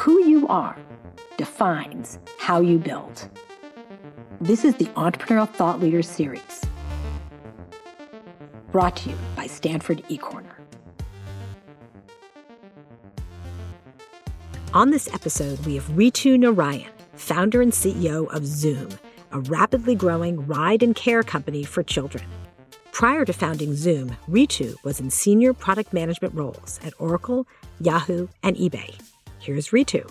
Who you are defines how you build. This is the Entrepreneurial Thought Leaders Series, brought to you by Stanford eCorner. On this episode, we have Ritu Narayan, founder and CEO of Zūm, a rapidly growing ride and care company for children. Prior to founding Zūm, Ritu was in senior product management roles at Oracle, Yahoo, and eBay. Here's Ritu.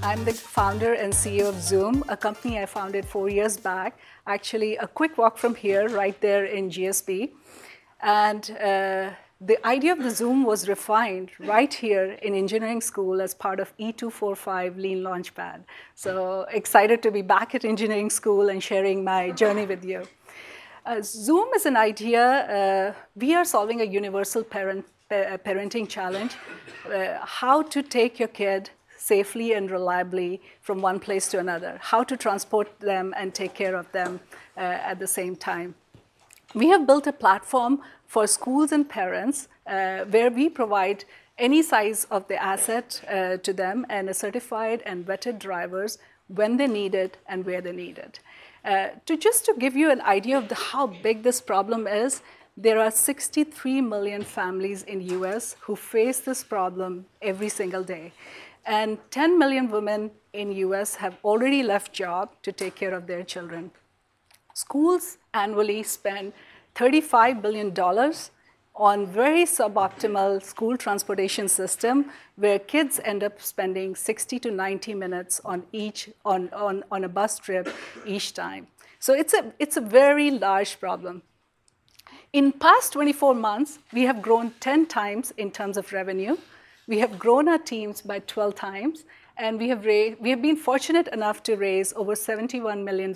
I'm the founder and CEO of Zūm, a company I founded four years back. Actually, a quick walk from here, right there in GSB. And uh, the idea of the Zūm was refined right here in engineering school as part of E245 Lean Launchpad. So excited to be back at engineering school and sharing my journey with you. Uh, Zūm is an idea. Uh, we are solving a universal parent, uh, parenting challenge uh, how to take your kid safely and reliably from one place to another, how to transport them and take care of them uh, at the same time. We have built a platform for schools and parents uh, where we provide any size of the asset to them and a certified and vetted drivers when they need it and where they need it. Uh, to just to give you an idea of the, how big this problem is, there are 63 million families in US who face this problem every single day. And 10 million women in US have already left job to take care of their children. Schools annually spend $35 billion on very suboptimal school transportation system where kids end up spending 60 to 90 minutes on each on, on, on a bus trip each time. So it's a, it's a very large problem. In past 24 months we have grown 10 times in terms of revenue. We have grown our teams by 12 times and we have, raised, we have been fortunate enough to raise over $71 million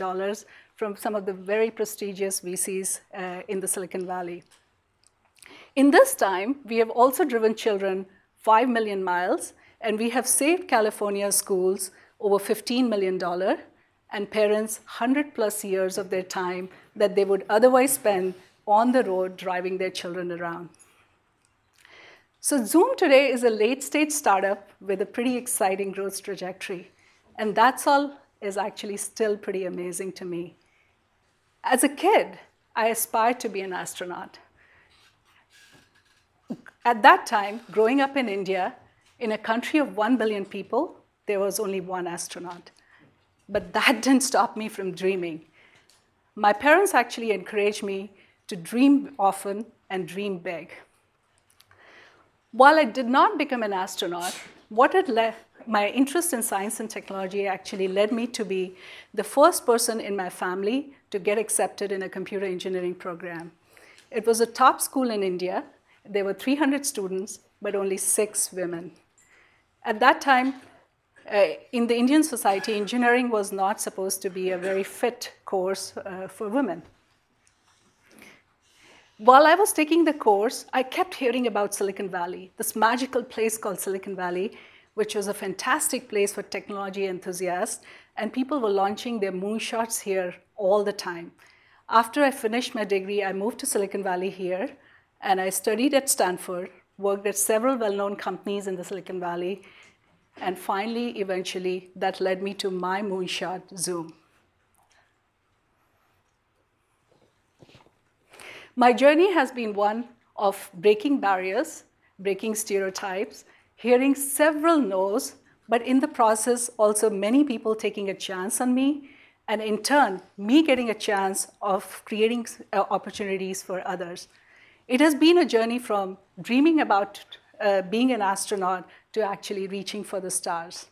from some of the very prestigious VCs uh, in the Silicon Valley. In this time, we have also driven children 5 million miles, and we have saved California schools over $15 million, and parents 100 plus years of their time that they would otherwise spend on the road driving their children around. So, Zūm today is a late stage startup with a pretty exciting growth trajectory. And that's all is actually still pretty amazing to me. As a kid, I aspired to be an astronaut. At that time, growing up in India, in a country of 1 billion people, there was only one astronaut. But that didn't stop me from dreaming. My parents actually encouraged me to dream often and dream big. While I did not become an astronaut, what had led my interest in science and technology actually led me to be the first person in my family to get accepted in a computer engineering program. It was a top school in India. There were 300 students, but only six women. At that time, uh, in the Indian society, engineering was not supposed to be a very fit course uh, for women. While I was taking the course, I kept hearing about Silicon Valley, this magical place called Silicon Valley, which was a fantastic place for technology enthusiasts, and people were launching their moonshots here all the time. After I finished my degree, I moved to Silicon Valley here, and I studied at Stanford, worked at several well known companies in the Silicon Valley, and finally, eventually, that led me to my moonshot, Zūm. My journey has been one of breaking barriers, breaking stereotypes, hearing several no's, but in the process, also many people taking a chance on me, and in turn, me getting a chance of creating uh, opportunities for others. It has been a journey from dreaming about uh, being an astronaut to actually reaching for the stars.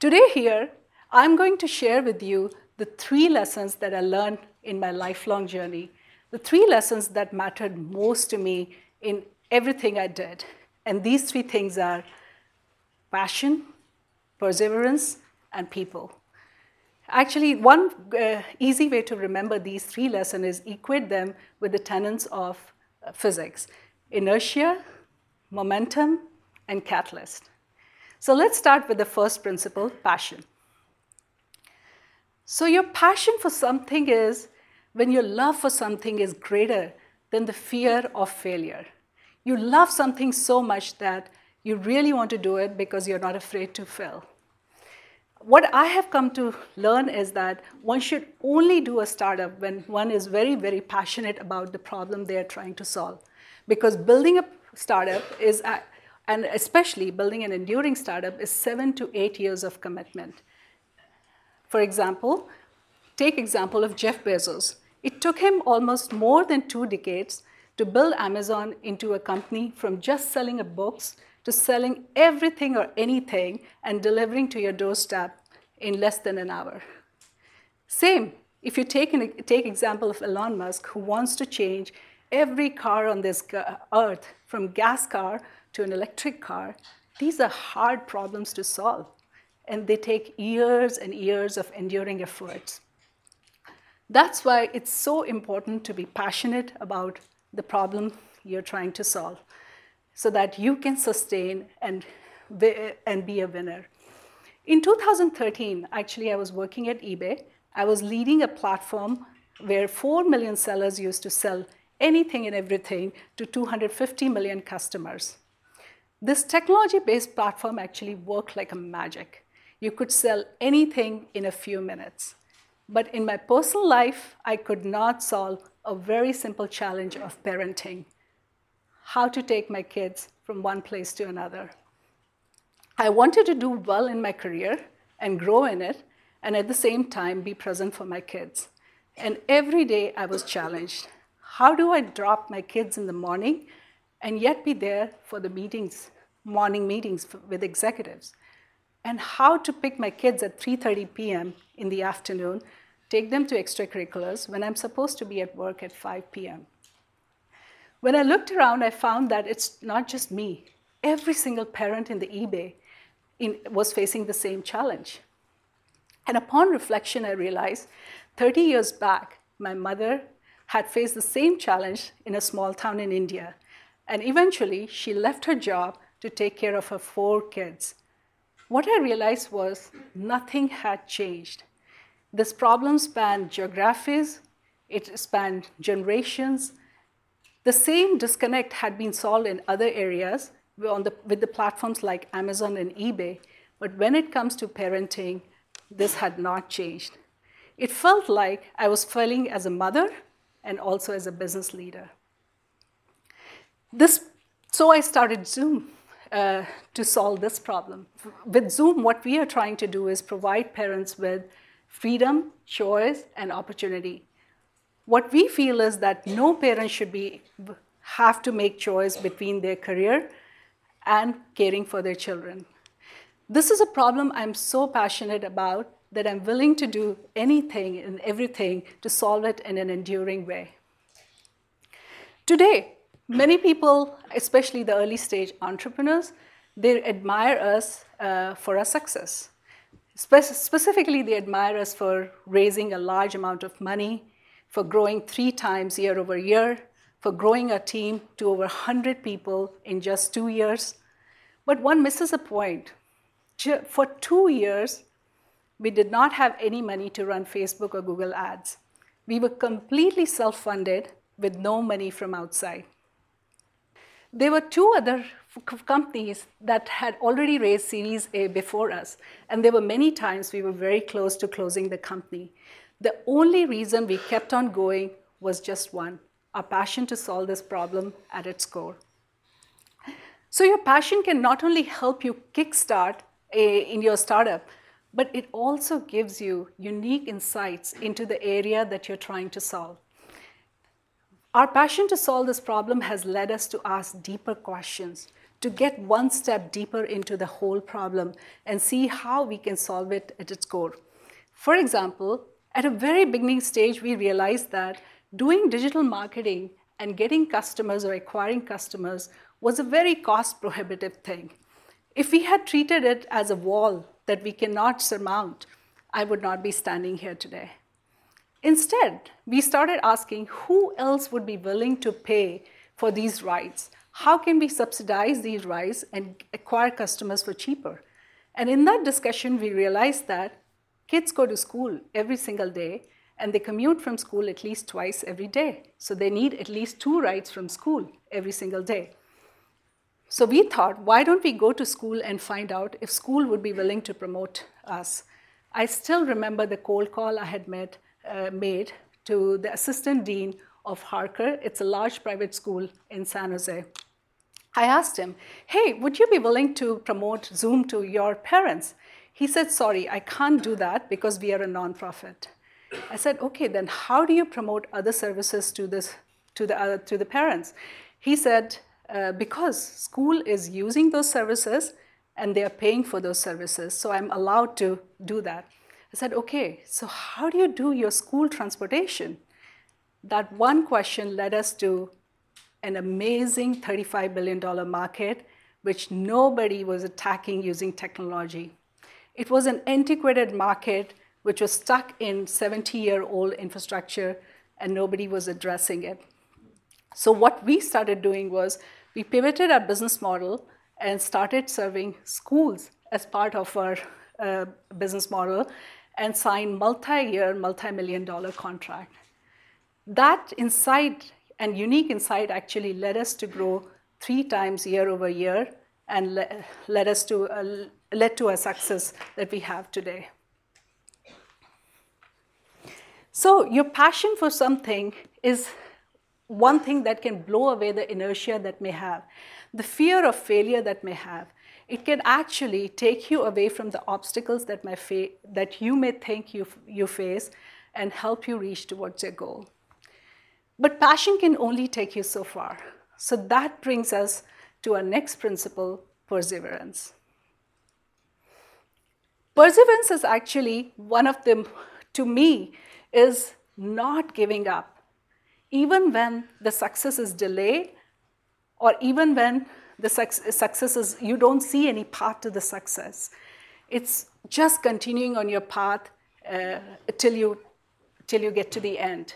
Today, here, I'm going to share with you the three lessons that I learned in my lifelong journey the three lessons that mattered most to me in everything I did. And these three things are passion, perseverance, and people. Actually, one uh, easy way to remember these three lessons is equate them with the tenets of uh, physics inertia, momentum, and catalyst. So let's start with the first principle passion. So, your passion for something is when your love for something is greater than the fear of failure. You love something so much that you really want to do it because you're not afraid to fail. What I have come to learn is that one should only do a startup when one is very, very passionate about the problem they are trying to solve. Because building a startup is, and especially building an enduring startup, is seven to eight years of commitment. For example, take example of Jeff Bezos. It took him almost more than two decades to build Amazon into a company from just selling books to selling everything or anything and delivering to your doorstep in less than an hour. Same, if you take an take example of Elon Musk, who wants to change every car on this earth from gas car to an electric car, these are hard problems to solve. And they take years and years of enduring efforts. That's why it's so important to be passionate about the problem you're trying to solve so that you can sustain and, and be a winner. In 2013, actually, I was working at eBay. I was leading a platform where 4 million sellers used to sell anything and everything to 250 million customers. This technology based platform actually worked like a magic. You could sell anything in a few minutes. But in my personal life, I could not solve a very simple challenge of parenting how to take my kids from one place to another. I wanted to do well in my career and grow in it, and at the same time be present for my kids. And every day I was challenged. How do I drop my kids in the morning and yet be there for the meetings, morning meetings with executives? And how to pick my kids at 3:30 p.m. in the afternoon take them to extracurriculars when I'm supposed to be at work at 5 p.m. When I looked around, I found that it's not just me. Every single parent in the eBay in, was facing the same challenge. And upon reflection, I realized 30 years back, my mother had faced the same challenge in a small town in India. And eventually, she left her job to take care of her four kids. What I realized was nothing had changed. This problem spanned geographies, it spanned generations. The same disconnect had been solved in other areas the, with the platforms like Amazon and eBay, but when it comes to parenting, this had not changed. It felt like I was failing as a mother and also as a business leader. This, so I started Zūm uh, to solve this problem. With Zūm, what we are trying to do is provide parents with freedom, choice, and opportunity. What we feel is that no parent should be, have to make choice between their career and caring for their children. This is a problem I'm so passionate about that I'm willing to do anything and everything to solve it in an enduring way. Today, many people, especially the early stage entrepreneurs, they admire us uh, for our success. Spe- specifically, they admire us for raising a large amount of money, for growing three times year over year, for growing a team to over 100 people in just two years. But one misses a point. For two years, we did not have any money to run Facebook or Google ads. We were completely self funded with no money from outside. There were two other companies that had already raised Series A before us, and there were many times we were very close to closing the company. The only reason we kept on going was just one our passion to solve this problem at its core. So, your passion can not only help you kickstart in your startup, but it also gives you unique insights into the area that you're trying to solve. Our passion to solve this problem has led us to ask deeper questions, to get one step deeper into the whole problem and see how we can solve it at its core. For example, at a very beginning stage, we realized that doing digital marketing and getting customers or acquiring customers was a very cost prohibitive thing. If we had treated it as a wall that we cannot surmount, I would not be standing here today. Instead, we started asking who else would be willing to pay for these rights? How can we subsidize these rights and acquire customers for cheaper? And in that discussion, we realized that kids go to school every single day, and they commute from school at least twice every day. So they need at least two rides from school every single day. So we thought, why don't we go to school and find out if school would be willing to promote us? I still remember the cold call I had met, uh, made to the assistant dean of Harker. It's a large private school in San Jose. I asked him, hey, would you be willing to promote Zūm to your parents? He said, sorry, I can't do that because we are a nonprofit. I said, okay, then how do you promote other services to, this, to, the, uh, to the parents? He said, uh, because school is using those services and they are paying for those services, so I'm allowed to do that. I said, okay, so how do you do your school transportation? That one question led us to an amazing $35 billion market, which nobody was attacking using technology. It was an antiquated market which was stuck in 70 year old infrastructure and nobody was addressing it. So, what we started doing was we pivoted our business model and started serving schools as part of our uh, business model and signed multi-year, multi-million dollar contract. That insight and unique insight actually led us to grow three times year over year and le- led us to uh, led to a success that we have today. So, your passion for something is one thing that can blow away the inertia that may have, the fear of failure that may have. It can actually take you away from the obstacles that, may fa- that you may think you, you face and help you reach towards your goal. But passion can only take you so far. So that brings us to our next principle perseverance. Perseverance is actually one of them, to me, is not giving up. Even when the success is delayed, or even when the success is, you don't see any path to the success. It's just continuing on your path uh, till, you, till you get to the end.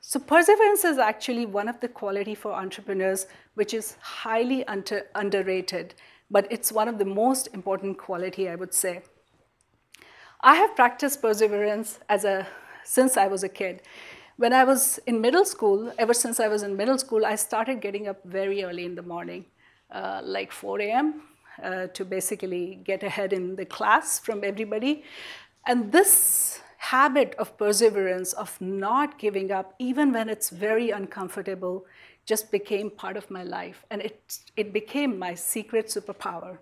So perseverance is actually one of the quality for entrepreneurs which is highly under, underrated, but it's one of the most important quality I would say. I have practiced perseverance as a, since I was a kid. When I was in middle school, ever since I was in middle school, I started getting up very early in the morning, uh, like 4 a.m., uh, to basically get ahead in the class from everybody. And this habit of perseverance, of not giving up, even when it's very uncomfortable, just became part of my life. And it, it became my secret superpower.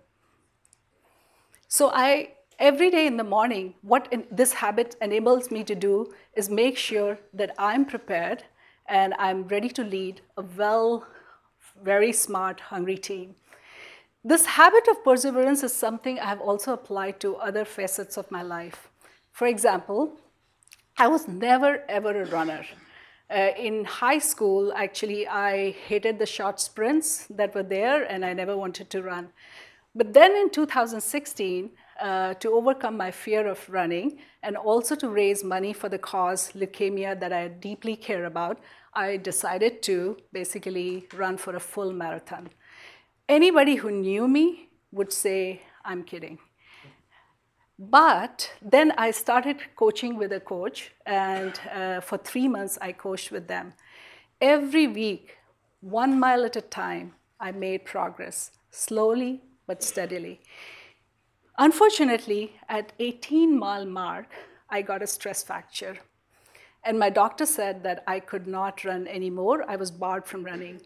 So I every day in the morning, what in, this habit enables me to do is make sure that I'm prepared and I'm ready to lead a well, very smart, hungry team. This habit of perseverance is something I have also applied to other facets of my life. For example, I was never ever a runner. Uh, in high school, actually, I hated the short sprints that were there and I never wanted to run. But then in 2016, uh, to overcome my fear of running and also to raise money for the cause leukemia that I deeply care about, I decided to basically run for a full marathon. Anybody who knew me would say, I'm kidding. But then I started coaching with a coach, and uh, for three months I coached with them. Every week, one mile at a time, I made progress, slowly but steadily. Unfortunately, at 18 mile mark, I got a stress fracture. And my doctor said that I could not run anymore. I was barred from running.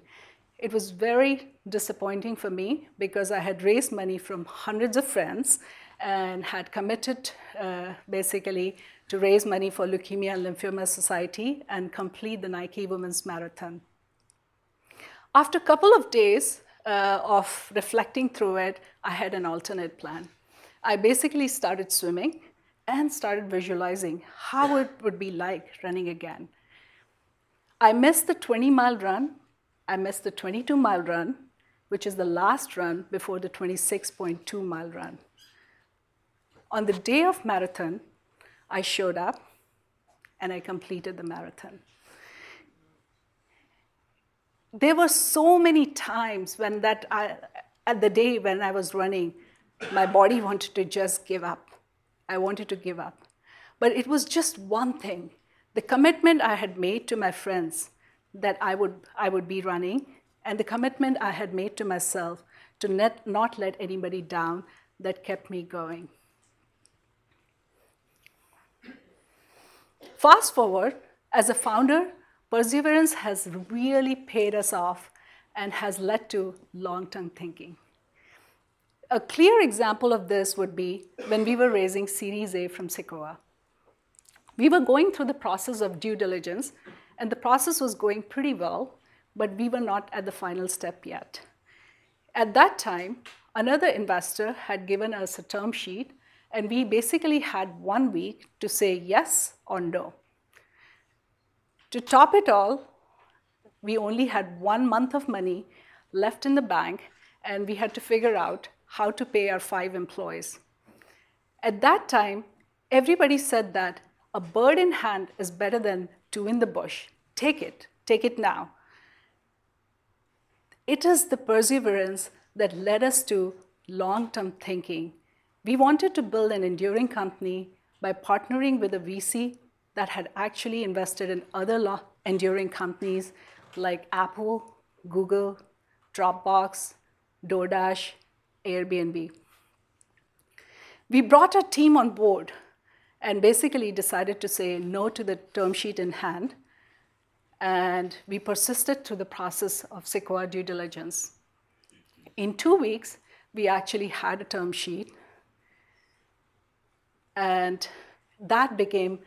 It was very disappointing for me because I had raised money from hundreds of friends and had committed uh, basically to raise money for Leukemia and Lymphoma Society and complete the Nike Women's Marathon. After a couple of days uh, of reflecting through it, I had an alternate plan. I basically started swimming and started visualizing how it would be like running again. I missed the 20 mile run, I missed the 22 mile run, which is the last run before the 26.2 mile run. On the day of marathon, I showed up and I completed the marathon. There were so many times when that I, at the day when I was running, my body wanted to just give up. I wanted to give up. But it was just one thing the commitment I had made to my friends that I would, I would be running, and the commitment I had made to myself to net, not let anybody down that kept me going. Fast forward, as a founder, perseverance has really paid us off and has led to long term thinking. A clear example of this would be when we were raising Series A from Sequoia. We were going through the process of due diligence, and the process was going pretty well, but we were not at the final step yet. At that time, another investor had given us a term sheet, and we basically had one week to say yes or no. To top it all, we only had one month of money left in the bank, and we had to figure out how to pay our five employees. At that time, everybody said that a bird in hand is better than two in the bush. Take it, take it now. It is the perseverance that led us to long term thinking. We wanted to build an enduring company by partnering with a VC that had actually invested in other enduring companies like Apple, Google, Dropbox, DoorDash, Airbnb. We brought our team on board and basically decided to say no to the term sheet in hand. And we persisted through the process of Sequoia due diligence. In two weeks, we actually had a term sheet. And that became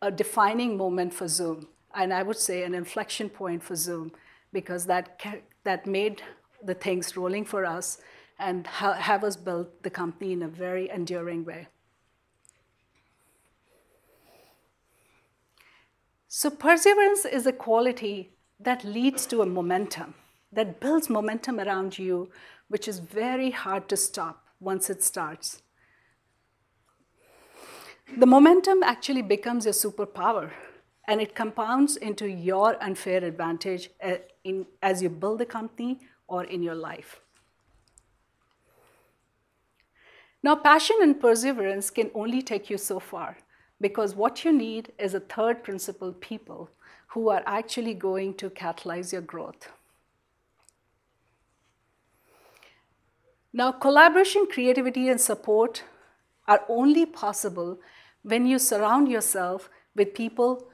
a defining moment for Zūm and I would say an inflection point for Zūm because that, that made the things rolling for us and ha- have us build the company in a very enduring way. So, perseverance is a quality that leads to a momentum, that builds momentum around you, which is very hard to stop once it starts. The momentum actually becomes your superpower and it compounds into your unfair advantage uh, as you build a company or in your life. Now, passion and perseverance can only take you so far because what you need is a third principle people who are actually going to catalyze your growth. Now, collaboration, creativity, and support are only possible when you surround yourself with people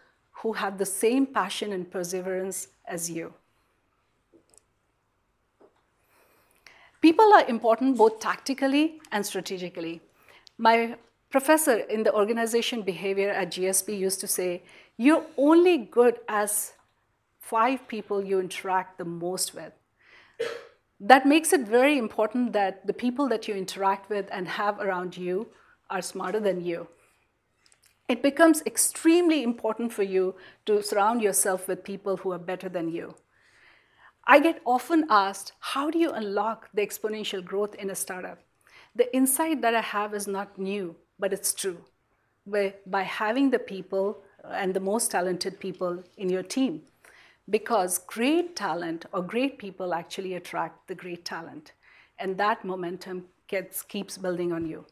who have the same passion and perseverance as you. People are important both tactically and strategically. My professor in the organization behavior at GSB used to say, You're only good as five people you interact the most with. That makes it very important that the people that you interact with and have around you are smarter than you it becomes extremely important for you to surround yourself with people who are better than you. I get often asked, how do you unlock the exponential growth in a startup? The insight that I have is not new, but it's true. Where by having the people uh, and the most talented people in your team, because great talent or great people actually attract the great talent, and that momentum gets, keeps building on you.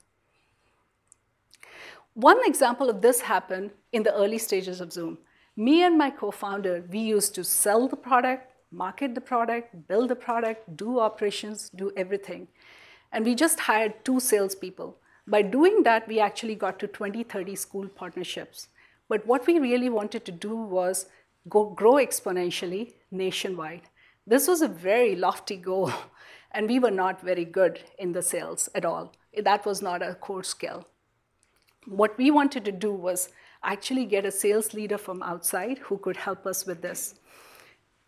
One example of this happened in the early stages of Zūm. Me and my co founder, we used to sell the product, market the product, build the product, do operations, do everything. And we just hired two salespeople. By doing that, we actually got to 20, 30 school partnerships. But what we really wanted to do was go grow exponentially nationwide. This was a very lofty goal, and we were not very good in the sales at all. That was not a core skill. What we wanted to do was actually get a sales leader from outside who could help us with this.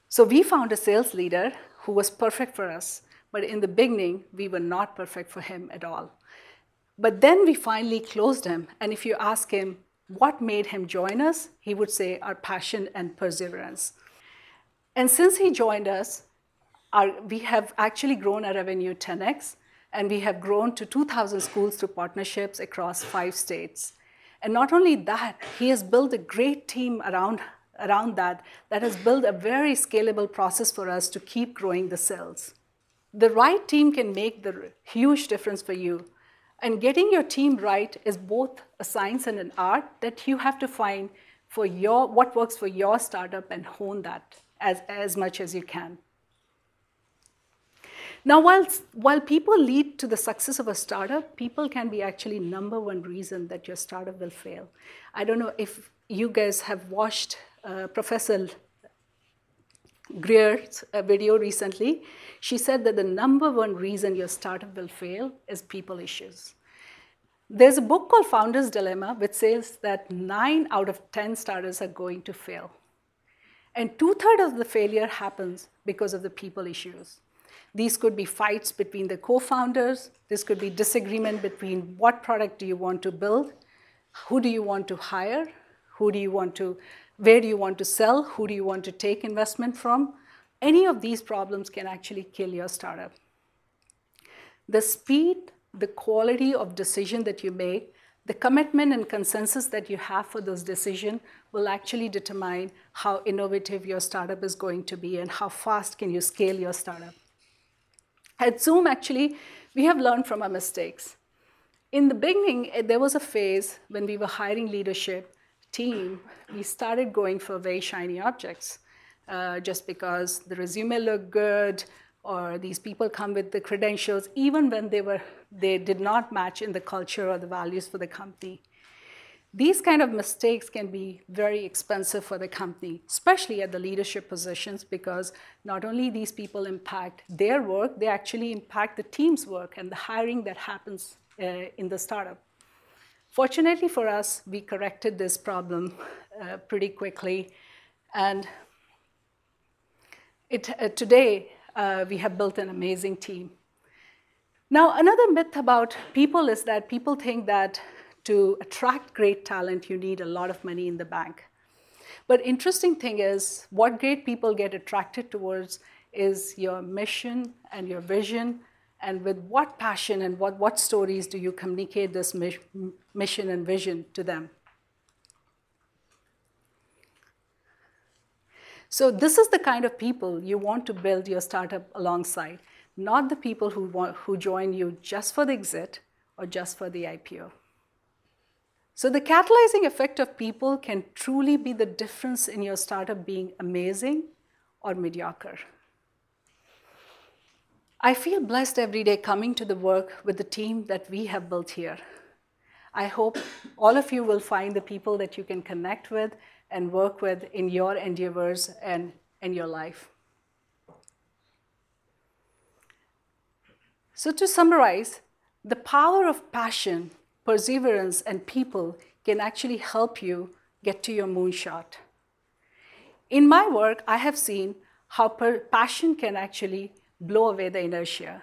So we found a sales leader who was perfect for us, but in the beginning, we were not perfect for him at all. But then we finally closed him, and if you ask him what made him join us, he would say our passion and perseverance. And since he joined us, our, we have actually grown our revenue 10x, and we have grown to 2,000 schools through partnerships across five states. And not only that, he has built a great team around, around that that has built a very scalable process for us to keep growing the sales. The right team can make the huge difference for you. And getting your team right is both a science and an art that you have to find for your what works for your startup and hone that as, as much as you can. Now, while, while people lead to the success of a startup, people can be actually number one reason that your startup will fail. I don't know if you guys have watched uh, Professor Greer's uh, video recently. She said that the number one reason your startup will fail is people issues. There's a book called Founder's Dilemma, which says that nine out of 10 startups are going to fail. And two thirds of the failure happens because of the people issues. These could be fights between the co founders, this could be disagreement between what product do you want to build, who do you want to hire, who do you want to, where do you want to sell, who do you want to take investment from. Any of these problems can actually kill your startup. The speed, the quality of decision that you make, the commitment and consensus that you have for those decisions will actually determine how innovative your startup is going to be and how fast can you scale your startup. At Zūm, actually, we have learned from our mistakes. In the beginning, eh, there was a phase when we were hiring leadership team, we started going for very shiny objects uh, just because the resume looked good or these people come with the credentials, even when they, were, they did not match in the culture or the values for the company. These kind of mistakes can be very expensive for the company, especially at the leadership positions, because not only these people impact their work, they actually impact the team's work and the hiring that happens uh, in the startup. Fortunately for us, we corrected this problem uh, pretty quickly, and it, uh, today uh, we have built an amazing team. Now, another myth about people is that people think that to attract great talent, you need a lot of money in the bank. But interesting thing is, what great people get attracted towards is your mission and your vision, and with what passion and what, what stories do you communicate this mission and vision to them. So this is the kind of people you want to build your startup alongside, not the people who, want, who join you just for the exit or just for the IPO. So the catalyzing effect of people can truly be the difference in your startup being amazing or mediocre. I feel blessed every day coming to the work with the team that we have built here. I hope all of you will find the people that you can connect with and work with in your endeavors and in your life. So, to summarize, the power of passion perseverance, and people can actually help you get to your moonshot. In my work, I have seen how passion can actually blow away the inertia.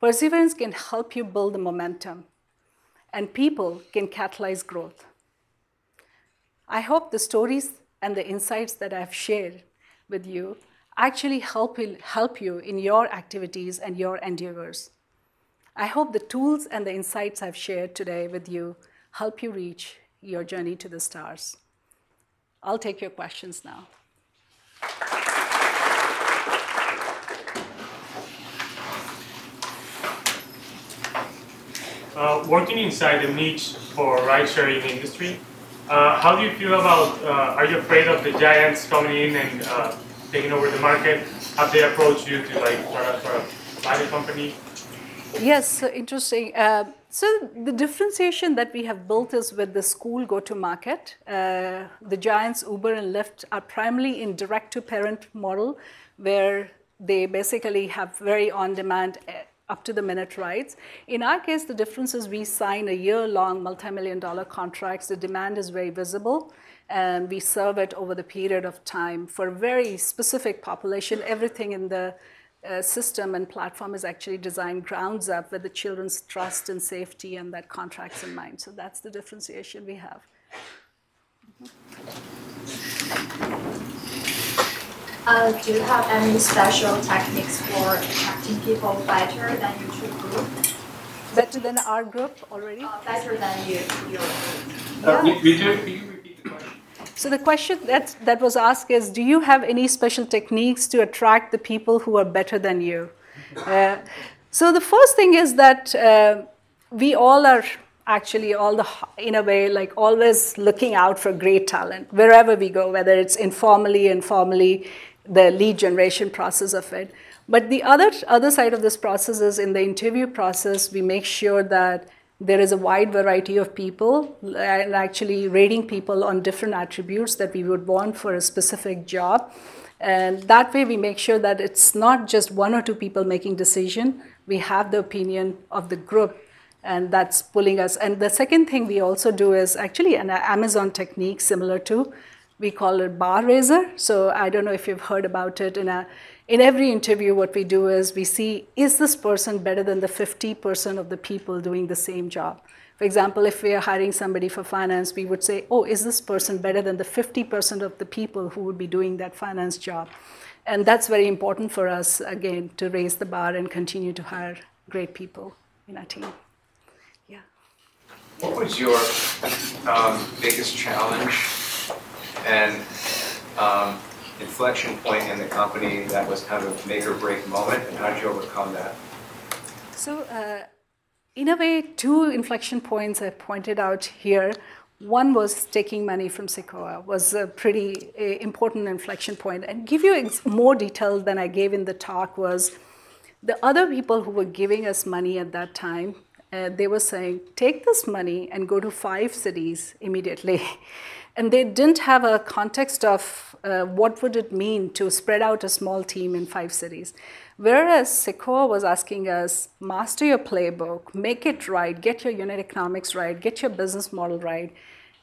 Perseverance can help you build the momentum, and people can catalyze growth. I hope the stories and the insights that I've shared with you actually help, help you in your activities and your endeavors. I hope the tools and the insights I've shared today with you help you reach your journey to the stars. I'll take your questions now. Uh, working inside the niche for ride-sharing industry, uh, how do you feel about? Uh, are you afraid of the giants coming in and uh, taking over the market? Have they approached you to like try to buy the company? Yes, interesting. Uh, so the differentiation that we have built is with the school go-to-market. Uh, the giants Uber and Lyft are primarily in direct-to-parent model, where they basically have very on-demand, uh, up-to-the-minute rides. In our case, the difference is we sign a year-long, multi-million dollar contracts. The demand is very visible, and we serve it over the period of time for a very specific population. Everything in the uh, system and platform is actually designed grounds up with the children's trust and safety and that contracts in mind. So that's the differentiation we have. Uh, do you have any special techniques for attracting people better than your group? Better than our group already? Uh, better than you, your group. Uh, we, we do, so the question that, that was asked is, do you have any special techniques to attract the people who are better than you? Uh, so the first thing is that uh, we all are actually all the in a way like always looking out for great talent wherever we go whether it's informally informally the lead generation process of it but the other other side of this process is in the interview process we make sure that there is a wide variety of people and actually rating people on different attributes that we would want for a specific job. And that way we make sure that it's not just one or two people making decision. We have the opinion of the group and that's pulling us. And the second thing we also do is actually an amazon technique similar to we call it bar raiser. So i don't know if you've heard about it in a in every interview, what we do is we see is this person better than the 50% of the people doing the same job? For example, if we are hiring somebody for finance, we would say, oh, is this person better than the 50% of the people who would be doing that finance job? And that's very important for us, again, to raise the bar and continue to hire great people in our team. Yeah. What was your um, biggest challenge and um, inflection point in the company that was kind of make or break moment, and how did you overcome that? So, uh, in a way, two inflection points I pointed out here. One was taking money from Sequoia was a pretty uh, important inflection point. And give you more detail than I gave in the talk was the other people who were giving us money at that time. Uh, they were saying, take this money and go to five cities immediately. and they didn't have a context of uh, what would it mean to spread out a small team in five cities. Whereas sequoia was asking us master your playbook make it right get your unit economics right get your business model right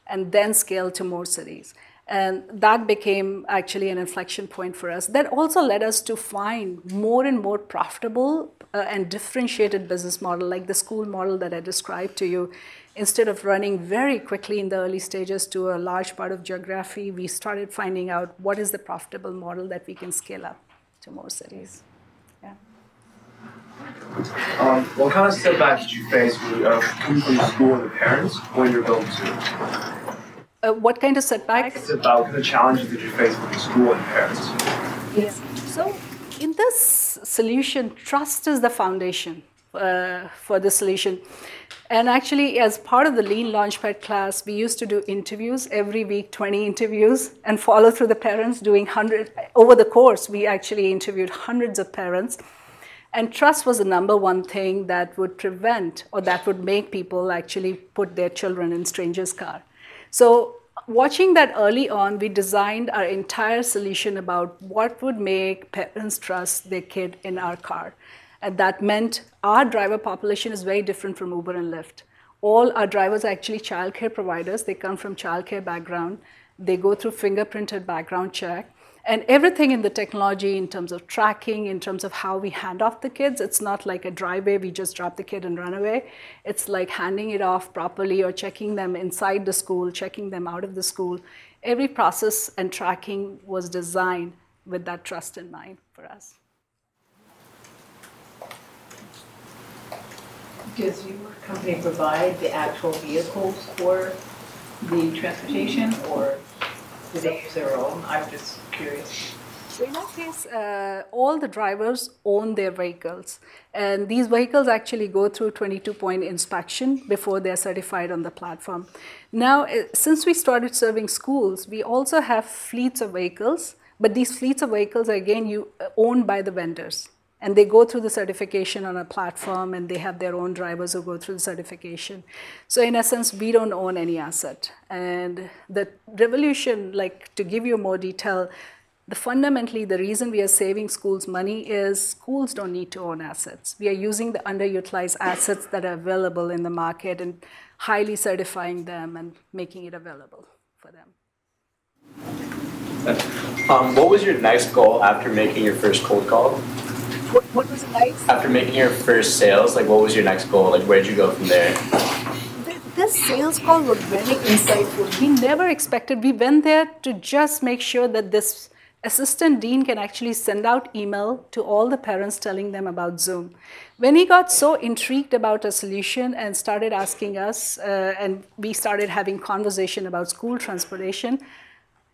and then scale to more cities. And that became actually an inflection point for us. That also led us to find more and more profitable uh, and differentiated business model like the school model that i described to you instead of running very quickly in the early stages to a large part of geography, we started finding out what is the profitable model that we can scale up to more cities. Yeah. Um, what kind of setbacks did you face with uh, coming from school and the parents when you're going to? Uh, what kind of setback? It's about what kind of challenges did you face with the school and parents? Yes. So in this solution, trust is the foundation uh, for the solution. And actually, as part of the Lean Launchpad class, we used to do interviews every week, 20 interviews, and follow through the parents doing 100. Over the course, we actually interviewed hundreds of parents. And trust was the number one thing that would prevent or that would make people actually put their children in strangers' car. So, watching that early on, we designed our entire solution about what would make parents trust their kid in our car. And that meant our driver population is very different from Uber and Lyft. All our drivers are actually childcare providers. They come from childcare background. They go through fingerprinted background check. And everything in the technology, in terms of tracking, in terms of how we hand off the kids, it's not like a driveway, we just drop the kid and run away. It's like handing it off properly or checking them inside the school, checking them out of the school. Every process and tracking was designed with that trust in mind for us. Does your company provide the actual vehicles for the transportation, or do they use their own? I'm just curious. In that case, uh, all the drivers own their vehicles, and these vehicles actually go through 22-point inspection before they're certified on the platform. Now, uh, since we started serving schools, we also have fleets of vehicles, but these fleets of vehicles are again you, uh, owned by the vendors and they go through the certification on a platform and they have their own drivers who go through the certification. So in essence we don't own any asset. And the revolution like to give you more detail the fundamentally the reason we are saving schools money is schools don't need to own assets. We are using the underutilized assets that are available in the market and highly certifying them and making it available for them. Um, what was your next goal after making your first cold call what, what was it like? After making your first sales, like what was your next goal? Like where'd you go from there? This sales call was very insightful. We never expected, we went there to just make sure that this assistant dean can actually send out email to all the parents telling them about Zūm. When he got so intrigued about a solution and started asking us, uh, and we started having conversation about school transportation,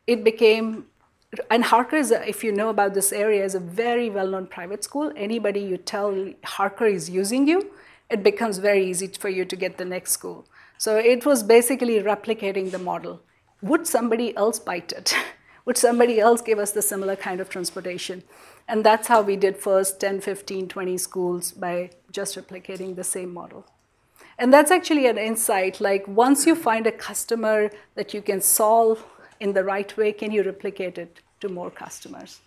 it became and Harker is, a, if you know about this area, is a very well-known private school. Anybody you tell Harker is using you, it becomes very easy for you to get the next school. So it was basically replicating the model. Would somebody else bite it? Would somebody else give us the similar kind of transportation? And that's how we did first 10, 15, 20 schools by just replicating the same model. And that's actually an insight. Like once you find a customer that you can solve in the right way, can you replicate it to more customers?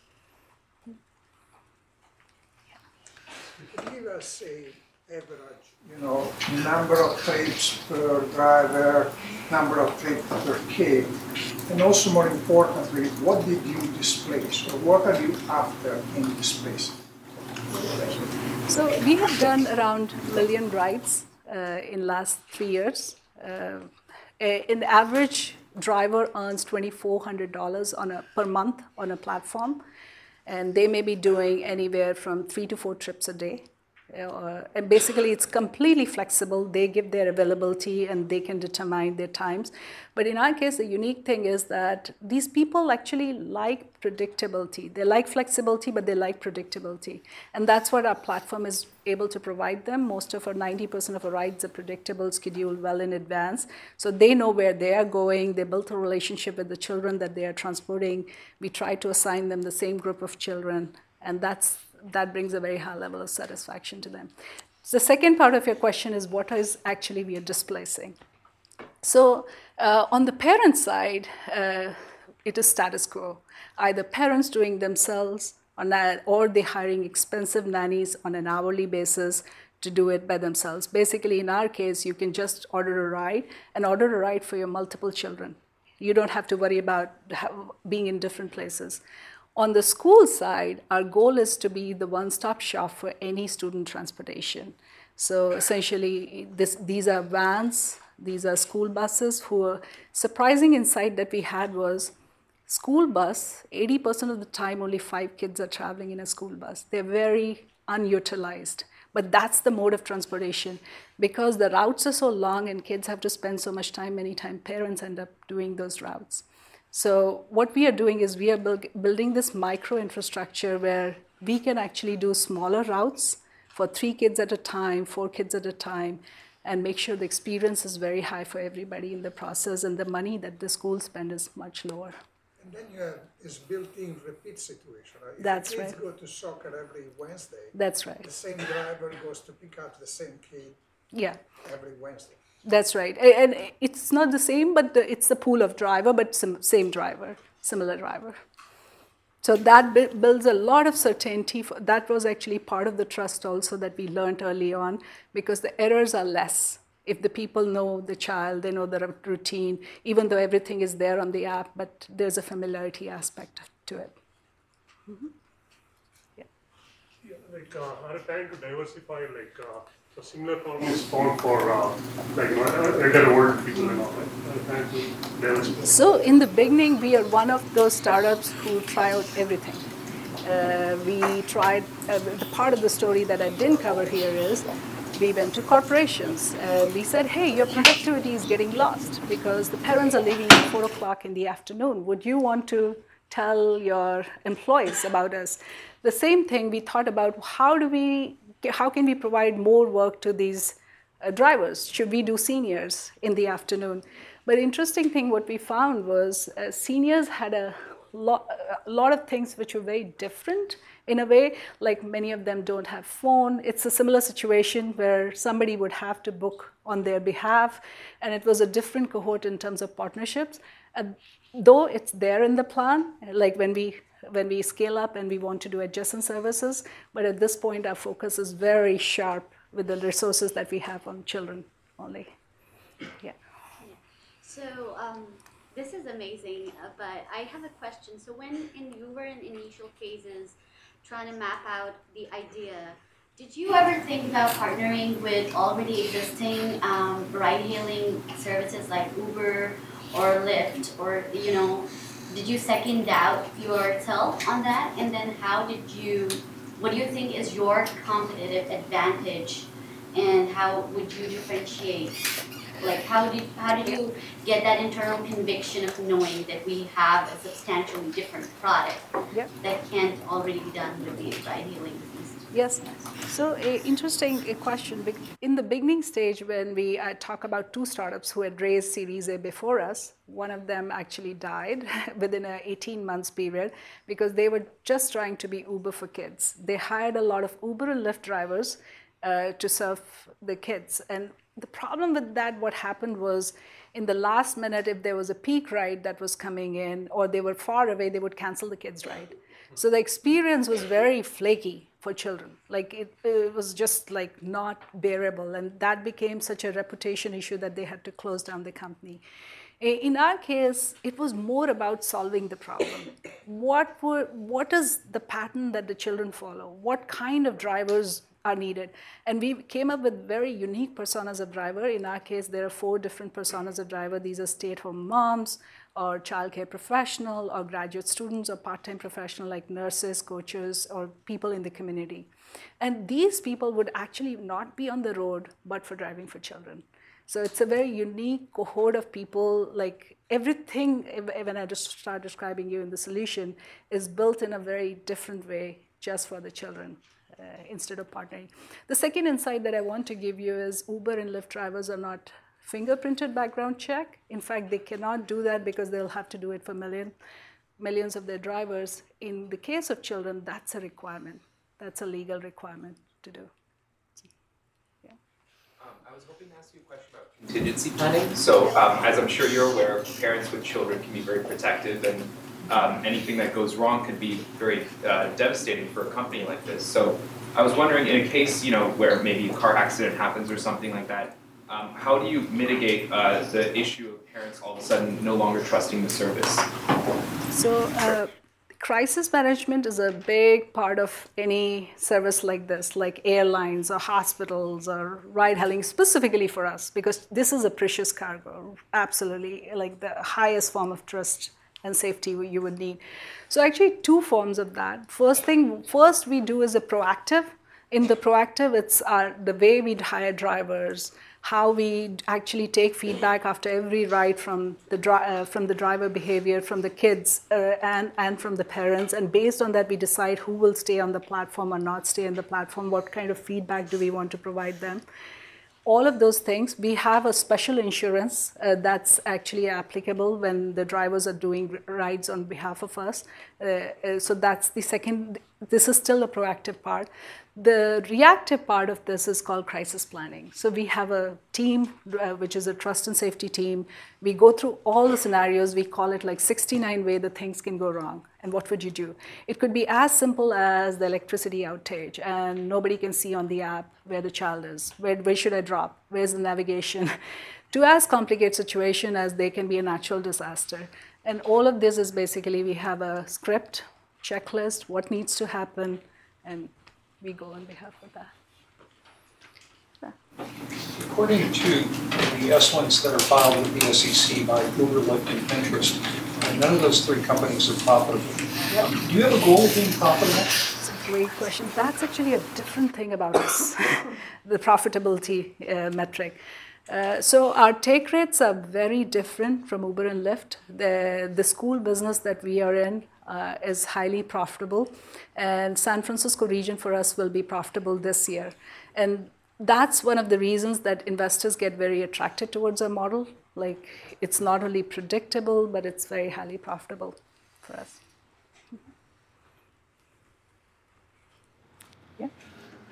Give us a average, you know, number of trips per driver, number of trips per kid, and also more importantly, what did you displace or what are you after in displacing? So we have done around a million rides uh, in last three years. Uh, an average driver earns $2,400 on a, per month on a platform, and they may be doing anywhere from three to four trips a day. Uh, and basically, it's completely flexible. They give their availability and they can determine their times. But in our case, the unique thing is that these people actually like predictability. They like flexibility, but they like predictability. And that's what our platform is able to provide them. Most of our 90% of our rides are predictable, scheduled well in advance. So they know where they are going. They built a relationship with the children that they are transporting. We try to assign them the same group of children. And that's that brings a very high level of satisfaction to them. So the second part of your question is what is actually we are displacing. So uh, on the parent side, uh, it is status quo. Either parents doing themselves or they hiring expensive nannies on an hourly basis to do it by themselves. Basically, in our case, you can just order a ride and order a ride for your multiple children. You don't have to worry about being in different places. On the school side, our goal is to be the one stop shop for any student transportation. So essentially, this, these are vans, these are school buses. Who are surprising insight that we had was school bus 80% of the time only five kids are traveling in a school bus. They're very unutilized. But that's the mode of transportation. Because the routes are so long and kids have to spend so much time many times parents end up doing those routes so what we are doing is we are build, building this micro infrastructure where we can actually do smaller routes for three kids at a time, four kids at a time, and make sure the experience is very high for everybody in the process, and the money that the school spend is much lower. And then you have this built-in repeat situation. Right? If That's the kids right. go to soccer every Wednesday. That's right. The same driver goes to pick up the same kid. Yeah. Every Wednesday. That's right. And it's not the same, but it's the pool of driver, but same driver, similar driver. So that builds a lot of certainty. For, that was actually part of the trust also that we learned early on because the errors are less. If the people know the child, they know the routine, even though everything is there on the app, but there's a familiarity aspect to it. Mm-hmm. Yeah. yeah. Like, uh, are trying to diversify, like, uh, so similar problem is found for uh, like you know, old people and all that. So in the beginning, we are one of those startups who try out everything. Uh, we tried. Uh, the part of the story that I didn't cover here is we went to corporations. Uh, we said, hey, your productivity is getting lost because the parents are leaving at 4 o'clock in the afternoon. Would you want to tell your employees about us? The same thing we thought about how do we how can we provide more work to these uh, drivers? Should we do seniors in the afternoon? But interesting thing, what we found was uh, seniors had a lot, a lot of things which were very different in a way. Like many of them don't have phone. It's a similar situation where somebody would have to book on their behalf, and it was a different cohort in terms of partnerships. Though it's there in the plan, like when we when we scale up and we want to do adjacent services. But at this point, our focus is very sharp with the resources that we have on children only. Yeah. yeah. So um, this is amazing, uh, but I have a question. So when in, you were in initial phases trying to map out the idea, did you ever think about partnering with already existing um, ride-hailing services like Uber or Lyft or you know did you second doubt yourself on that? And then how did you, what do you think is your competitive advantage and how would you differentiate? Like how did, how did you get that internal conviction of knowing that we have a substantially different product Yep. that can't already be done with the ideally with? Yes. So a interesting question. In the beginning stage, when we uh, talk about two startups who had raised Series A before us, one of them actually died within an 18 months period because they were just trying to be Uber for kids. They hired a lot of Uber and Lyft drivers uh, to serve the kids. And the problem with that, what happened was in the last minute, if there was a peak ride that was coming in or they were far away, they would cancel the kids' ride. So the experience was very flaky for children. Like it, it was just like not bearable. And that became such a reputation issue that they had to close down the company. In our case, it was more about solving the problem. What, were, what is the pattern that the children follow? What kind of drivers are needed? And we came up with very unique personas of driver. In our case, there are four different personas of driver. These are stay-at-home moms, or childcare professional, or graduate students, or part-time professional like nurses, coaches, or people in the community. And these people would actually not be on the road but for driving for children. So it's a very unique cohort of people. Like everything, when I just start describing you in the solution, is built in a very different way just for the children. Uh, instead of partnering. The second insight that I want to give you is Uber and Lyft drivers are not fingerprinted background check. In fact, they cannot do that because they'll have to do it for million, millions of their drivers. In the case of children, that's a requirement. That's a legal requirement to do. Um, I was hoping to ask you a question about contingency planning. So, um, as I'm sure you're aware, parents with children can be very protective, and um, anything that goes wrong could be very uh, devastating for a company like this. So, I was wondering, in a case, you know, where maybe a car accident happens or something like that, um, how do you mitigate uh, the issue of parents all of a sudden no longer trusting the service? So, uh, crisis management is a big part of any service like this, like airlines or hospitals or ride hailing, specifically for us, because this is a precious cargo, absolutely, like the highest form of trust and safety you would need. So, actually, two forms of that. First thing, first we do is a proactive. In the proactive, it's our, the way we hire drivers, how we actually take feedback after every ride from the, dri- uh, from the driver behavior, from the kids, uh, and, and from the parents. And based on that, we decide who will stay on the platform or not stay on the platform, what kind of feedback do we want to provide them. All of those things, we have a special insurance uh, that's actually applicable when the drivers are doing rides on behalf of us. Uh, uh, so that's the second, this is still a proactive part. The reactive part of this is called crisis planning. So we have a team, uh, which is a trust and safety team. We go through all the scenarios. We call it like 69 way the things can go wrong. And what would you do? It could be as simple as the electricity outage, and nobody can see on the app where the child is. Where, where should I drop? Where's the navigation? to as complicated situation as they can be a natural disaster. And all of this is basically we have a script, checklist, what needs to happen, and we go on behalf of that. According to the S-1s that are filed with the SEC by Uber, Lyft, and Pinterest, uh, none of those three companies are profitable. Do you have a goal of being profitable? Great question. That's actually a different thing about us, the profitability uh, metric. Uh, so our take rates are very different from Uber and Lyft. The, the school business that we are in uh, is highly profitable, and San Francisco region for us will be profitable this year. And that's one of the reasons that investors get very attracted towards our model. Like it's not only predictable, but it's very highly profitable for us. Yeah.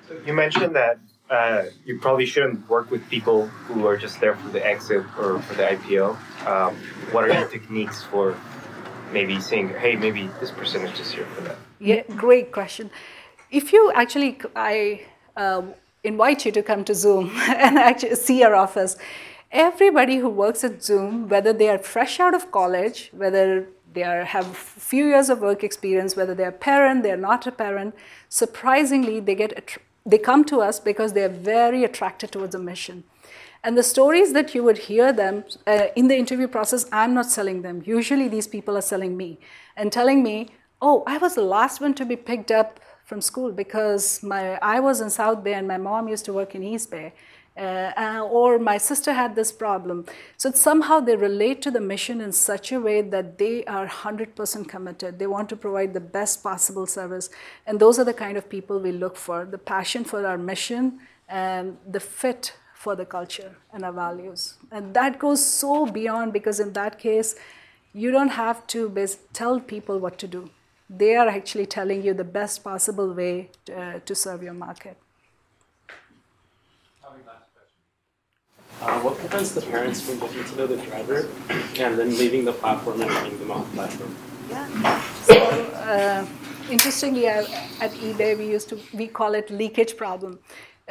So you mentioned that uh, you probably shouldn't work with people who are just there for the exit or for the IPO. Um, what are your techniques for maybe saying, hey, maybe this person is just here for that? Yeah, great question. If you actually, I uh, invite you to come to Zūm and actually see our office. Everybody who works at Zūm, whether they are fresh out of college, whether they are, have few years of work experience, whether they're a parent, they're not a parent, surprisingly, they get they come to us because they're very attracted towards a mission. And the stories that you would hear them uh, in the interview process, I'm not selling them. Usually, these people are selling me and telling me, "Oh, I was the last one to be picked up from school because my I was in South Bay and my mom used to work in East Bay, uh, or my sister had this problem. So somehow they relate to the mission in such a way that they are 100% committed. They want to provide the best possible service. And those are the kind of people we look for the passion for our mission and the fit for the culture and our values. And that goes so beyond because in that case, you don't have to tell people what to do. They are actually telling you the best possible way to, uh, to serve your market. Uh, what prevents the parents from getting to know the driver and then leaving the platform and running them off platform? Yeah. So uh, interestingly, at eBay we used to we call it leakage problem.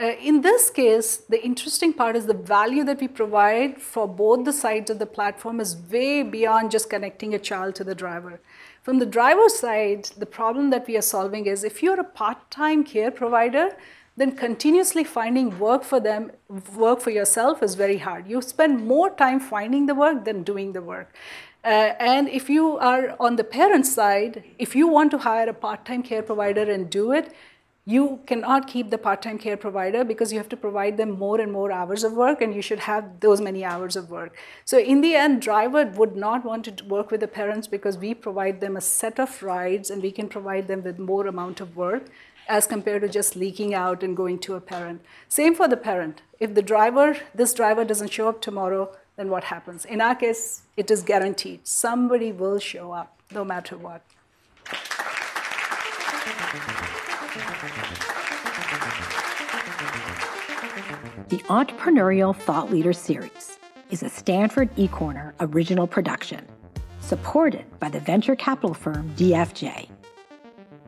Uh, in this case, the interesting part is the value that we provide for both the sides of the platform is way beyond just connecting a child to the driver. From the driver's side, the problem that we are solving is if you're a part time care provider, then continuously finding work for them, work for yourself is very hard. You spend more time finding the work than doing the work. Uh, and if you are on the parent side, if you want to hire a part time care provider and do it, you cannot keep the part time care provider because you have to provide them more and more hours of work, and you should have those many hours of work. So, in the end, driver would not want to work with the parents because we provide them a set of rides and we can provide them with more amount of work as compared to just leaking out and going to a parent. Same for the parent. If the driver, this driver doesn't show up tomorrow, then what happens? In our case, it is guaranteed. Somebody will show up no matter what. The Entrepreneurial Thought Leader Series is a Stanford eCorner original production, supported by the venture capital firm DFJ.